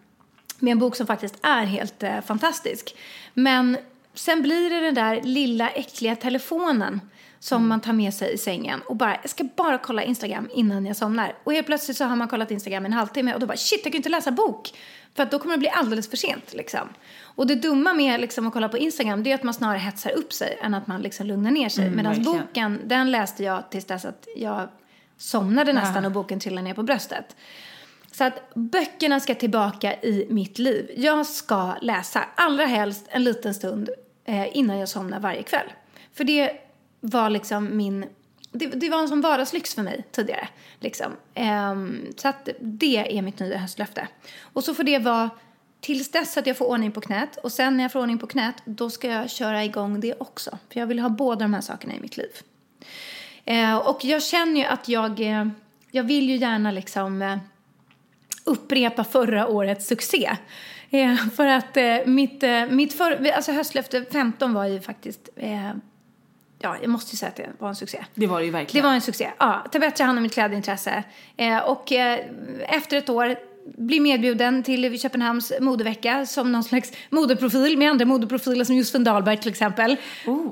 med en bok som faktiskt är helt eh, fantastisk. Men sen blir det den där lilla äckliga telefonen som man tar med sig i sängen och bara, jag ska bara kolla Instagram innan jag somnar. Och helt plötsligt så har man kollat Instagram en halvtimme och då bara, shit, jag kan ju inte läsa bok. För att då kommer det bli alldeles för sent liksom. Och det dumma med liksom, att kolla på Instagram det är att man snarare hetsar upp sig än att man liksom lugnar ner sig. Mm, Medan boken, den läste jag tills dess att jag somnade nästan och boken trillade ner på bröstet. Så att böckerna ska tillbaka i mitt liv. Jag ska läsa, allra helst en liten stund eh, innan jag somnar varje kväll. För det var liksom min... Det, det var en sån vardagslyx för mig tidigare. Liksom. Um, så att det är mitt nya höstlöfte. Och så får det vara tills dess att jag får ordning på knät. Och sen när jag får ordning på knät, då ska jag köra igång det också. För jag vill ha båda de här sakerna i mitt liv. Uh, och jag känner ju att jag... uh, jag vill ju gärna liksom... uh, upprepa förra årets succé. Ehm, för att eh, mitt, mitt för, alltså höstlöfte 15 var ju faktiskt, ja jag måste ju säga att det var en succé. Det var det ju Det verkligen. var en succé, ja. Ta bättre hand om mitt klädintresse. Eh, och eh, efter ett år bli medbjuden till Köpenhamns modevecka som någon slags modeprofil med andra modeprofiler som Josefin Dahlberg till exempel.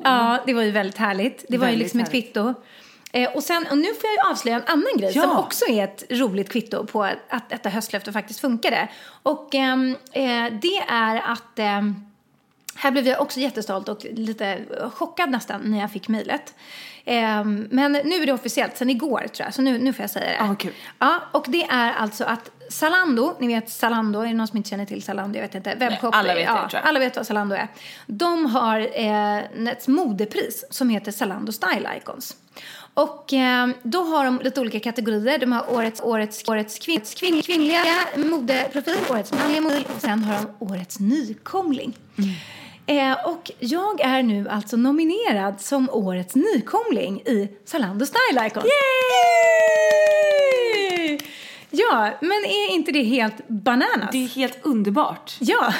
Ja, det var ju väldigt härligt. Det var ju liksom ett härligt. kvitto. Eh, och, sen, och nu får jag ju avslöja en annan grej Ja. som också är ett roligt kvitto på att detta höstlöfte faktiskt funkade. Och ehm, eh, det är att ehm, här blev jag också jättestolt och lite chockad nästan när jag fick mejlet. Ehm, men nu är det officiellt, sen igår tror jag, så nu, nu får jag säga det. Vad kul. Ja, och det är alltså att Zalando, ni vet Zalando, är det någon som inte känner till Zalando? Jag vet inte. Webbshop. alla vet det, ja, tror jag. Alla vet vad Zalando är. De har eh, ett modepris som heter Zalando Style Icons. Och eh, då har de lite olika kategorier. De har årets, årets, årets kvin, kvin, kvinnliga modeprofil, årets manliga modell och sen har de årets nykomling. Eh, och jag är nu alltså nominerad som årets nykomling i Zalando Style Icons. Yay! Ja, men är inte det helt bananas? Det är helt underbart. Ja.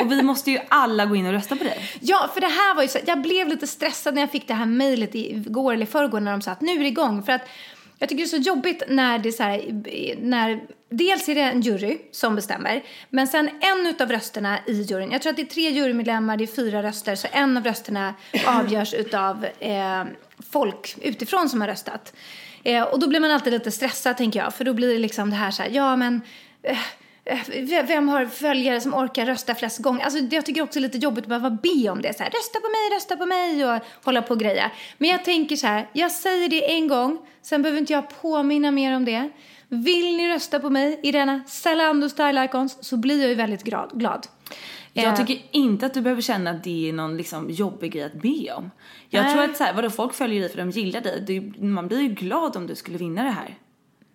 Och vi måste ju alla gå in och rösta på dig. Ja, för det här var ju så, jag blev lite stressad när jag fick det här mejlet igår eller förrgår när de sa att nu är det igång. För att jag tycker det är så jobbigt när det är så här, när dels är det en jury som bestämmer, men sen en av rösterna i juryn, jag tror att det är tre jurymedlemmar, det är fyra röster, så en av rösterna avgörs av eh, folk utifrån som har röstat. Eh, och då blir man alltid lite stressad tänker jag, för då blir det liksom det här så här, ja men Eh, vem har följare som orkar rösta flest gånger? Alltså, jag tycker också det är lite jobbigt att behöva be om det. Så här, rösta på mig, rösta på mig och hålla på och greja. Men jag tänker så här, jag säger det en gång, sen behöver inte jag påminna mer om det. Vill ni rösta på mig i denna Zalando Style Icons så blir jag ju väldigt glad. glad. Eh, Jag tycker inte att du behöver känna att det är någon liksom jobbig grej att be om. Jag Nej. tror att så här, vadå, folk följer dig för de gillar dig. Du, man blir ju glad om du skulle vinna det här.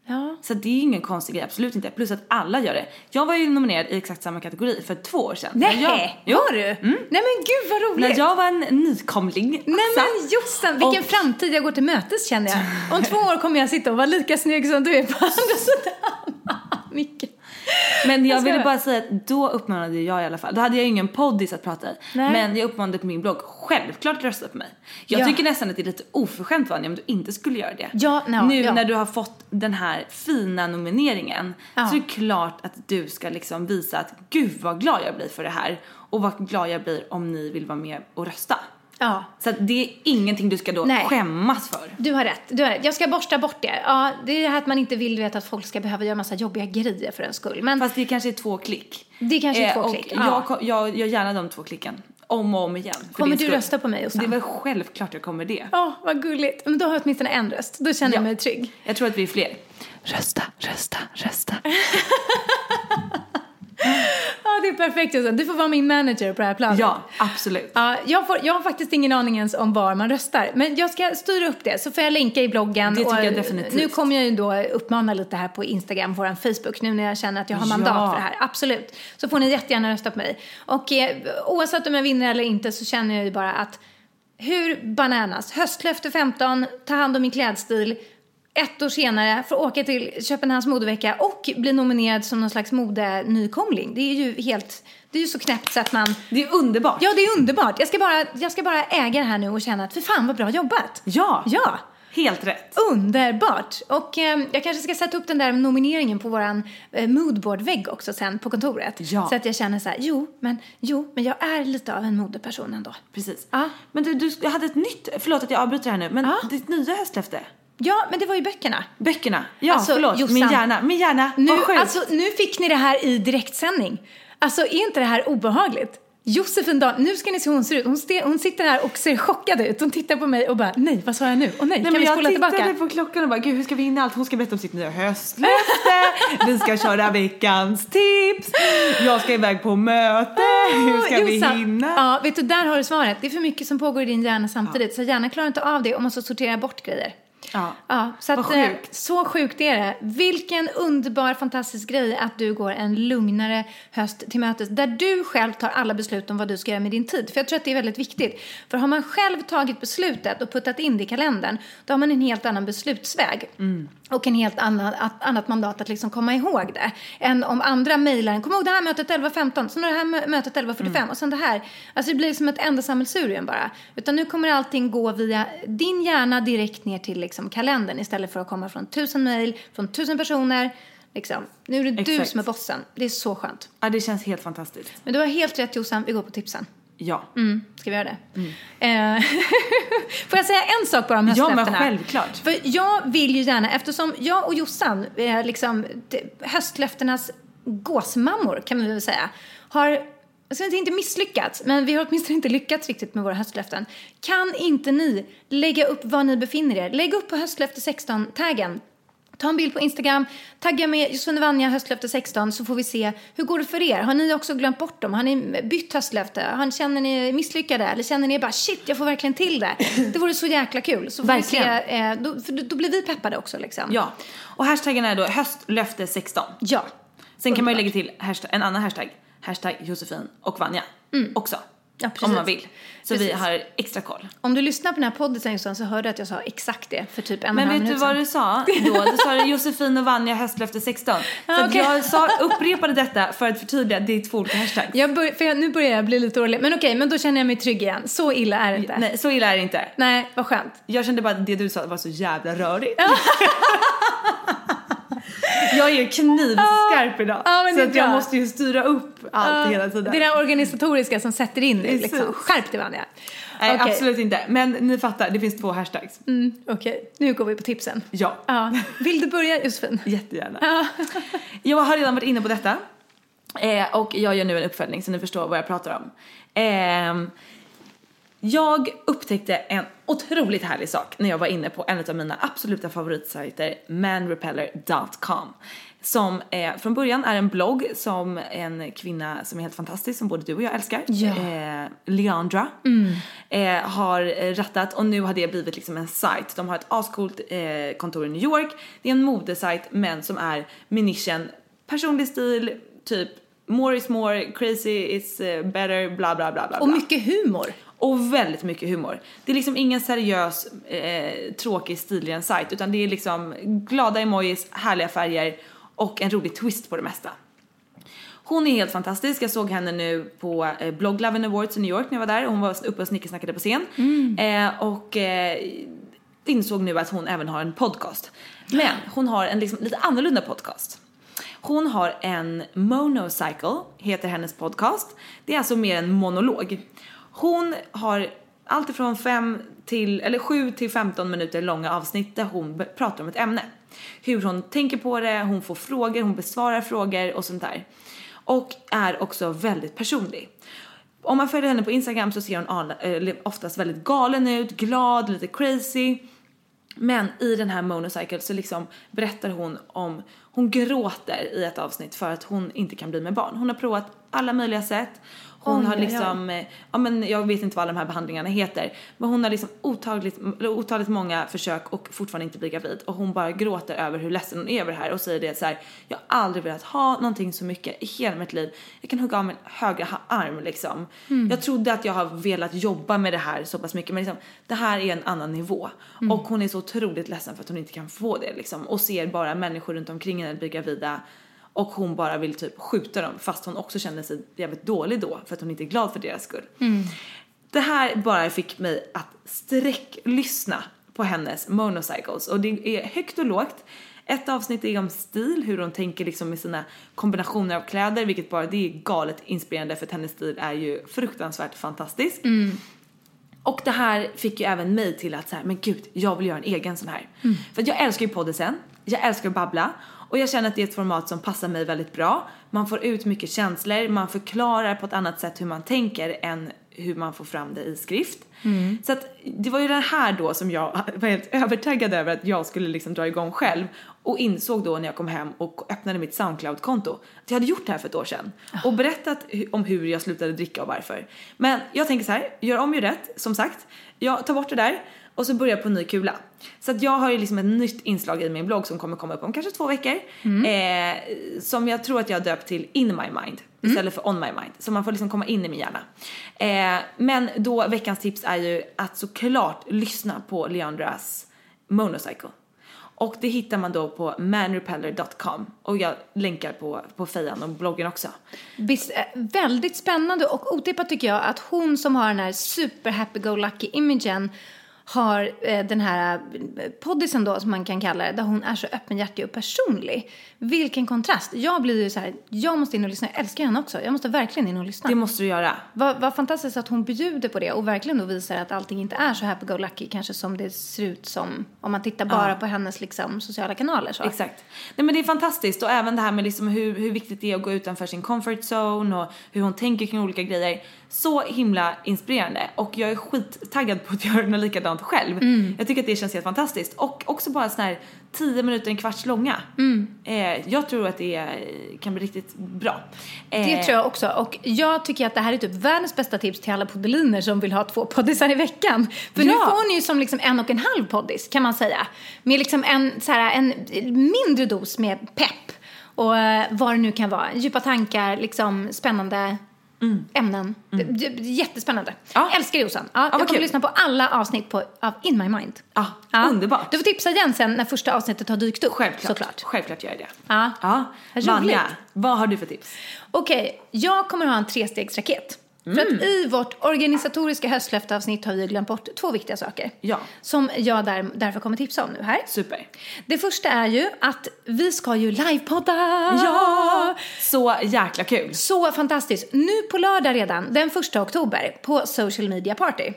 Ja. Så det är ingen konstig grej, absolut inte. Plus att alla gör det. Jag var ju nominerad i exakt samma kategori för två år sedan. Nej, jag, jo, var du? Nej men gud vad roligt. när jag var en nykomling. Nej men Jossan, vilken Och- framtid jag går till mötes känner jag. Om två år kommer jag sitta och vara lika snygg som du är på andra sidan. Mycket. Men jag Jag ville bara säga att då uppmanade jag i alla fall, då hade jag ju ingen poddis att prata i. Nej. Men jag uppmanade på min blogg, självklart rösta på mig. Jag Ja. tycker nästan att det är lite oförskämt Vanja om du inte skulle göra det. Ja, no, nu ja. när du har fått den här fina nomineringen Ja. så är det klart att du ska liksom visa att gud vad glad jag blir för det här och vad glad jag blir om ni vill vara med och rösta. Ja. Så att det är ingenting du ska då Nej. skämmas för. Du har rätt. Du har rätt. Jag ska borsta bort det. Ja, det är det här att man inte vill vet, att folk ska behöva göra massa jobbiga grejer för en skull. Men Fast det kanske är två klick. det kanske är två och klick. Jag, Ja. jag gör gärna de två klicken. Om och om igen. Kommer du skull. rösta på mig, Jossan? Det är väl självklart jag kommer det. Ja, vad gulligt. Men då har jag åtminstone en röst. Då känner jag Ja. mig trygg. Jag tror att vi är fler. Rösta, rösta, rösta. Ja, det är perfekt Jossan. Du får vara min manager på det här planet. Ja, absolut. Ja, jag, får, jag har faktiskt ingen aning ens om var man röstar. Men jag ska styra upp det, så får jag länka i bloggen. Det tycker och jag definitivt. Nu kommer jag ju då uppmana lite här på Instagram, vår Facebook, nu när jag känner att jag har mandat Ja. för det här. Absolut. Så får ni jättegärna rösta på mig. Och eh, oavsett om jag vinner eller inte så känner jag ju bara att hur bananas, höstlöfte 15, ta hand om min klädstil, ett år senare får åka till Köpenhamns modevecka och bli nominerad som någon slags modenykomling. Det är ju helt, det är ju så knäppt så att man... Det är underbart. Ja, det är underbart. Jag ska bara, jag ska bara äga det här nu och känna att för fan vad bra jobbat. Ja. Ja. Helt rätt. Underbart! Och eh, jag kanske ska sätta upp den där nomineringen på våran eh, moodboard-vägg också sen på kontoret. Ja. Så att jag känner så här, jo, men, jo, men jag är lite av en modeperson ändå. Precis. Ja. Men du, du hade ett nytt, förlåt att jag avbryter här nu, men Ja. ditt nya höstlöfte? Ja, men det var ju böckerna. Böckerna. Ja, Alltså, förlåt. Jossan. min hjärna. Min hjärna. Nu, sjukt. alltså, nu fick ni det här i direktsändning. Alltså, är inte det här obehagligt? Josefin Dahl, nu ska ni se hur hon ser ut. Hon, ste, hon sitter här och ser chockad ut. Hon tittar på mig och bara, nej, vad sa jag nu? Och nej, Nej, kan vi jag spola tittade tillbaka? på klockan och bara, gud hur ska vi hinna allt? Hon ska berätta om sitt nya höstlöfte, vi ska köra veckans tips, jag ska iväg på möte, hur ska vi Jossan, hinna? Ja, vet du, där har du svaret. Det är för mycket som pågår i din hjärna samtidigt. Så hjärnan klarar inte av det och måste sortera bort grejer. Ja. Ja, så, att, eh, sjukt. så sjukt är det. Vilken underbar, fantastisk grej att du går en lugnare höst till mötes. Där du själv tar alla beslut om vad du ska göra med din tid. För jag tror att det är väldigt viktigt. För har man själv tagit beslutet och puttat in det i kalendern, då har man en helt annan beslutsväg. Och en helt annan, att, annat mandat att liksom komma ihåg det. Än om andra mejlar, kom ihåg det här mötet 11.15, sen det här mö- mötet 11.45 och sen det här. Alltså det blir som ett enda sammelsurium bara. Utan nu kommer allting gå via din hjärna direkt ner till liksom kalendern istället för att komma från tusen mejl, från tusen personer. Liksom. Nu är det du Exakt. som är bossen. Det är så skönt. ja, det känns helt fantastiskt. Men du har helt rätt Jossan, vi går på tipsen. Ja. Mm, ska vi göra det? Eh, Får jag säga en sak bara om Ja, men höstlöftena? självklart. För jag vill ju gärna, eftersom jag och Jossan, är liksom de- höstlöftenas gåsmammor kan man väl säga, har jag ska inte inte misslyckats, men vi har åtminstone inte lyckats riktigt med våra höstlöften. Kan inte ni lägga upp var ni befinner er? Lägg upp på höstlöfte 16-taggen. Ta en bild på Instagram, tagga med Josefin Vanja höstlöfte 16 så får vi se hur går det för er. Har ni också glömt bort dem? Har ni bytt höstlöfte? Har, känner ni er misslyckade? Eller känner ni bara shit, jag får verkligen till det? Det vore så jäkla kul. Så vi se, Verkligen. eh, då, då, blir vi peppade också liksom. Ja. Och hashtaggen är då höstlöfte 16. Ja. Sen kan man ju lägga till hashtag, en annan hashtag, hashtag Josefin och Vanja också. Mm. Ja, precis. om man vill. Så vi Precis. har extra koll. Om du lyssnar på den här podden Jossan så hörde du att jag sa exakt det för typ en Men vet du vad du sa då? Du sa det Josefin och Vanja höstlöfte 16. Så Ja, att okej. jag sa, upprepade detta för att förtydliga det är två olika hashtags. Jag bör, för jag, nu börjar jag bli lite orolig. Men okej, men då känner jag mig trygg igen. Så illa är det inte. Nej, så illa är det inte. Nej, vad skönt. Jag kände bara att det du sa var så jävla rörigt. jag är ju knivskarp idag. Men så det jag måste ju styra upp allt Ja, hela tiden. Det är det organisatoriska som sätter in dig. Precis. Liksom. Skärp dig Vanja. Nej, Okej. absolut inte. Men ni fattar, det finns två hashtags. Mm, Okej, nu går vi på tipsen. Ja, Ja. Vill du börja Josefin? jättegärna. Ja. Jag har redan varit inne på detta. Eh, och jag gör nu en uppföljning så ni förstår vad jag pratar om. Ehm, jag upptäckte en otroligt härlig sak när jag var inne på en av mina absoluta favoritsajter, manrepeller.com. Som eh, från början är en blogg som en kvinna som är helt fantastisk, som både du och jag älskar, Ja. eh, Leandra, eh, har rattat och nu har det blivit liksom en sajt. De har ett ascoolt eh, kontor i New York. Det är en modesajt men som är med nischen personlig stil, typ more is more, crazy is eh, better, bla bla bla bla. Och mycket humor. Och väldigt mycket humor. Det är liksom ingen seriös, eh, tråkig, stilren sajt utan det är liksom glada emojis, härliga färger och en rolig twist på det mesta. Hon är helt fantastisk. Jag såg henne nu på eh, Blog Lovin Awards i New York när jag var där. Hon var uppe och snickesnackade på scen. Eh, och eh, insåg nu att hon även har en podcast. Men hon har en liksom lite annorlunda podcast. Hon har en monocycle, heter hennes podcast. Det är alltså mer en monolog. Hon har allt ifrån 5 till, eller 7 till 15 minuter långa avsnitt där hon pratar om ett ämne. Hur hon tänker på det, hon får frågor, hon besvarar frågor och sånt där. Och är också väldigt personlig. Om man följer henne på Instagram så ser hon oftast väldigt galen ut, glad, lite crazy. Men i den här monocycle så liksom berättar hon om, hon gråter i ett avsnitt för att hon inte kan bli med barn. Hon har provat alla möjliga sätt. Hon Oj, har liksom, eh, ja men jag vet inte vad alla de här behandlingarna heter. Men hon har liksom otagligt, eller otaligt många försök och fortfarande inte blir gravid. Och hon bara gråter över hur ledsen hon är över det här och säger det så här. Jag har aldrig velat ha någonting så mycket i hela mitt liv. Jag kan hugga av min högra arm liksom. Jag trodde att jag har velat jobba med det här så pass mycket men liksom, det här är en annan nivå. Och hon är så otroligt ledsen för att hon inte kan få det liksom. Och ser bara människor runt omkring henne bli gravida. Och hon bara vill typ skjuta dem fast hon också känner sig jävligt dålig då för att hon inte är glad för deras skull. Det här bara fick mig att sträcklyssna på hennes monocycles och det är högt och lågt. Ett avsnitt är om stil, hur hon tänker liksom med sina kombinationer av kläder, vilket bara det är galet inspirerande för att hennes stil är ju fruktansvärt fantastisk. Och det här fick ju även mig till att säga, men gud, jag vill göra en egen sån här. För att jag älskar ju poddisen, jag älskar att babbla och jag känner att det är ett format som passar mig väldigt bra. Man får ut mycket känslor, man förklarar på ett annat sätt hur man tänker än hur man får fram det i skrift. Så att det var ju det här då som jag var helt övertaggad över att jag skulle liksom dra igång själv och insåg då när jag kom hem och öppnade mitt Soundcloud-konto att jag hade gjort det här för ett år sedan och berättat hu- om hur jag slutade dricka och varför. Men jag tänker så här, gör om, gör rätt, som sagt. Jag tar bort det där och så börjar jag på en ny kula. Så att jag har ju liksom ett nytt inslag i min blogg som kommer komma upp om kanske två veckor. Eh, som jag tror att jag döpt till In My Mind istället för On My Mind. Så man får liksom komma in i min hjärna. Eh, men då veckans tips är ju att såklart lyssna på Leandras Monocycle. Och det hittar man då på manrepeller.com och jag länkar på, på fejan och bloggen också. Visst, eh, väldigt spännande och otippat tycker jag att hon som har den här super happy-go-lucky imagen har eh, den här eh, poddisen då som man kan kalla det, där hon är så öppenhjärtig och personlig. Vilken kontrast. Jag blir ju så här, jag måste in och lyssna, jag älskar henne också. Jag måste verkligen in och lyssna. Det måste du göra. Vad, vad fantastiskt att hon bjuder på det och verkligen då visar att allting inte är så happy-go-lucky kanske som det ser ut som om man tittar bara på hennes liksom sociala kanaler så. Exakt. Nej men det är fantastiskt och även det här med liksom hur, hur viktigt det är att gå utanför sin comfort zone och hur hon tänker kring olika grejer. Så himla inspirerande och jag är skittaggad på att göra något likadant själv. Jag tycker att det känns helt fantastiskt och också bara sån här 10 minuter, en kvarts långa. Eh, jag tror att det kan bli riktigt bra. Eh, Det tror jag också. Och jag tycker att det här är typ världens bästa tips till alla poddiliner som vill ha två poddisar i veckan. För nu Ja. får ni ju som liksom en och en halv poddis kan man säga. Med liksom en, så här, en mindre dos med pepp och eh, vad det nu kan vara. Djupa tankar, liksom spännande ämnen. Det- det- det Jättespännande. Mm. Ja. Älskar Jossan. Ja, jag vad kommer kul. lyssna på alla avsnitt på, av In My Mind. Ja, underbart. Du får tipsa igen sen när första avsnittet har dykt upp. Självklart. Såklart. Självklart gör jag det. Ja. ja. Vanja, vad har du för tips? Okej, jag kommer ha en trestegsraket. För Mm. att i vårt organisatoriska höstlöfteavsnitt har vi glömt bort två viktiga saker. Ja. Som jag där, därför kommer tipsa om nu här. Super. Det första är ju att vi ska ju livepodda! Ja! Så jäkla kul. Så fantastiskt. Nu på lördag redan, den första oktober, på Social Media Party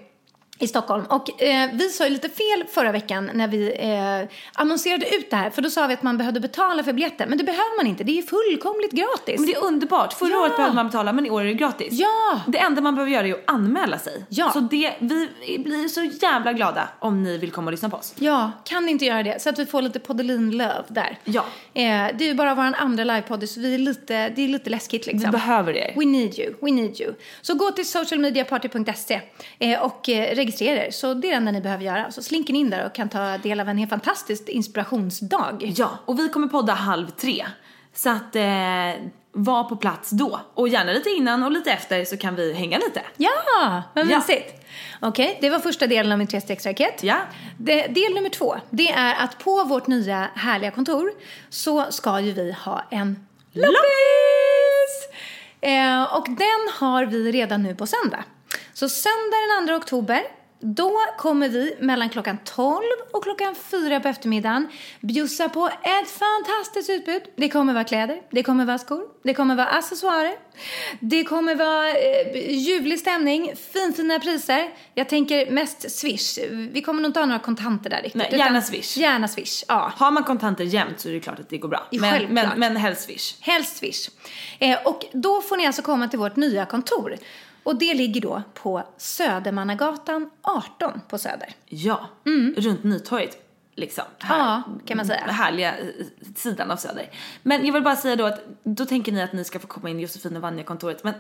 i Stockholm. Och eh, vi sa ju lite fel förra veckan när vi eh, annonserade ut det här. För då sa vi att man behövde betala för biljetter. Men det behöver man inte. Det är fullkomligt gratis. Men det är underbart. Förra Ja. året behövde man betala men i år är det gratis. Ja. Det enda man behöver göra är att anmäla sig. Ja. Så det, vi blir så jävla glada om ni vill komma och lyssna på oss. Ja, kan ni inte göra det? Så att vi får lite poddelin-löv där. Ja. Eh, det är ju bara vår andra livepodd så vi är lite, det är lite läskigt liksom. Vi behöver er. We need you, we need you. Så gå till socialmediaparty.se eh, och eh, registrera er. Så det är det enda ni behöver göra. Så slinker ni in där och kan ta del av en helt fantastisk inspirationsdag. Ja, och vi kommer podda halv tre. Så att eh, var på plats då. Och gärna lite innan och lite efter så kan vi hänga lite. Ja, vad Ja. mysigt. Okej, det var första delen av min trestegsraket. Ja. Del nummer två, det är att på vårt nya härliga kontor så ska ju vi ha en loppis! Eh, och den har vi redan nu på söndag. Så söndag den 2 oktober, då kommer vi mellan klockan 12 och klockan 4 på eftermiddagen bjussa på ett fantastiskt utbud. Det kommer vara kläder, det kommer vara skor, det kommer vara accessoarer, det kommer vara eh, ljuvlig stämning, finfina priser. Jag tänker mest swish. Vi kommer nog inte ha några kontanter där riktigt. Nej, utan- gärna swish. Gärna swish, ja. Har man kontanter jämt så är det klart att det går bra. Men, men, men helst swish. Helst Swish. Eh, och då får ni alltså komma till vårt nya kontor. Och det ligger då på Södermannagatan 18 på Söder. Ja, Mm. runt Nytorget. liksom. Här, Ja, kan man säga. Härliga eh, sidan av Söder. Men jag vill bara säga då att då tänker ni att ni ska få komma in i Josefin och Vanja-kontoret. Men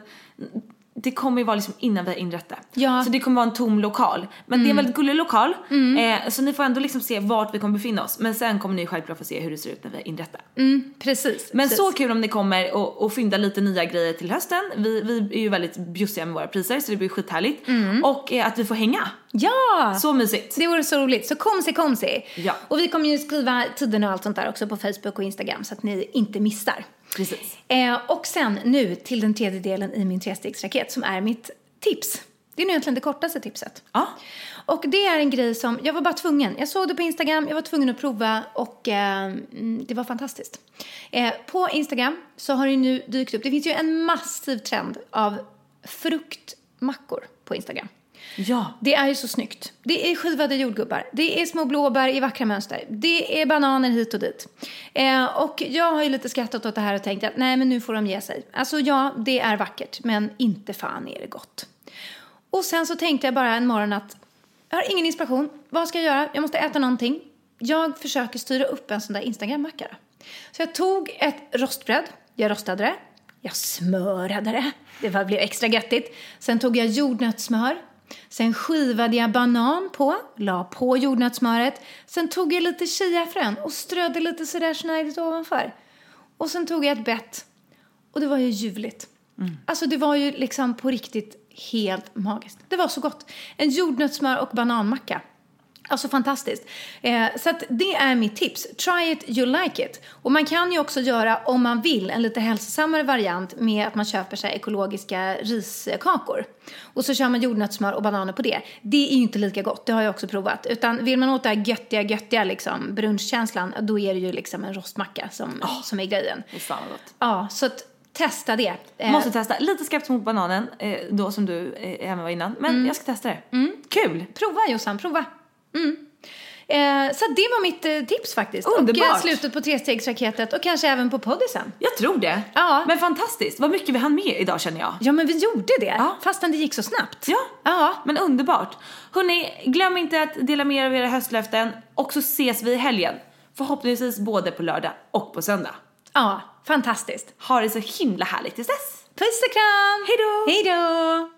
det kommer ju vara liksom innan vi har inrett det. Ja. Mm. Så det kommer vara en tom lokal. Men det är en väldigt gullig lokal. Eh, så ni får ändå liksom se vart vi kommer befinna oss. Men sen kommer ni självklart få se hur det ser ut när vi har inrett det. Precis. Men precis. så kul om ni kommer och, och fyndar lite nya grejer till hösten. Vi, vi är ju väldigt bjussiga med våra priser så det blir skithärligt. Och eh, att vi får hänga. Ja! Så mysigt. Det vore så roligt. Så kom se, kom se. Ja. Och vi kommer ju skriva tiden och allt sånt där också på Facebook och Instagram så att ni inte missar. Precis. Eh, och sen nu till den tredje delen i min trestegsraket som är mitt tips. Det är nu egentligen det kortaste tipset. Ja. Och det är en grej som, jag var bara tvungen. Jag såg det på Instagram, jag var tvungen att prova och eh, mm, det var fantastiskt. Eh, på Instagram så har det nu dykt upp, det finns ju en massiv trend av fruktmackor på Instagram. Ja. Det är ju så snyggt. Det är skivade jordgubbar, det är små blåbär i vackra mönster, det är bananer hit och dit. Eh, och jag har ju lite skrattat åt det här och tänkt att nej men nu får de ge sig. Alltså ja, det är vackert, men inte fan är det gott. Och sen så tänkte jag bara en morgon att jag har ingen inspiration. Vad ska jag göra? Jag måste äta någonting. Jag försöker styra upp en sån där Instagram-macka. då. Så jag tog ett rostbröd, jag rostade det, jag smörade det, det var- blev extra göttigt. Sen tog jag jordnötssmör, sen skivade jag banan på, la på jordnötssmöret. Sen tog jag lite chiafrön och strödde lite sådär snajdigt ovanför. Och sen tog jag ett bett och det var ju ljuvligt. Alltså det var ju liksom på riktigt helt magiskt. Det var så gott. En jordnötssmör och bananmacka. Alltså fantastiskt. Eh, så det är mitt tips. Try it, you like it. Och man kan ju också göra, om man vill, en lite hälsosammare variant med att man köper sig ekologiska riskakor. Och så kör man jordnötssmör och bananer på det. Det är ju inte lika gott, det har jag också provat. Utan vill man åt det här göttiga, göttiga liksom, brunchkänslan, då är det ju liksom en rostmacka som, som är grejen. Fy fan vad gott. Ja, så att testa det. Eh, Måste testa. Lite skeptisk mot bananen eh, då som du eh, även var innan. Men jag ska testa det. Kul! Prova Jossan, prova. Mm. Eh, så det var mitt eh, tips faktiskt. Underbart. Och eh, slutet på trestegsraketet och kanske även på poddisen. Jag tror det. Ja. Men fantastiskt. Vad mycket vi hann med idag känner jag. Ja, men vi gjorde det. Ja. Fastän det gick så snabbt. Ja. Ja. Men underbart. Hörni, glöm inte att dela med er av era höstlöften och så ses vi i helgen. Förhoppningsvis både på lördag och på söndag. Ja, fantastiskt. Ha det så himla härligt tills dess. Puss och kram! Hej då!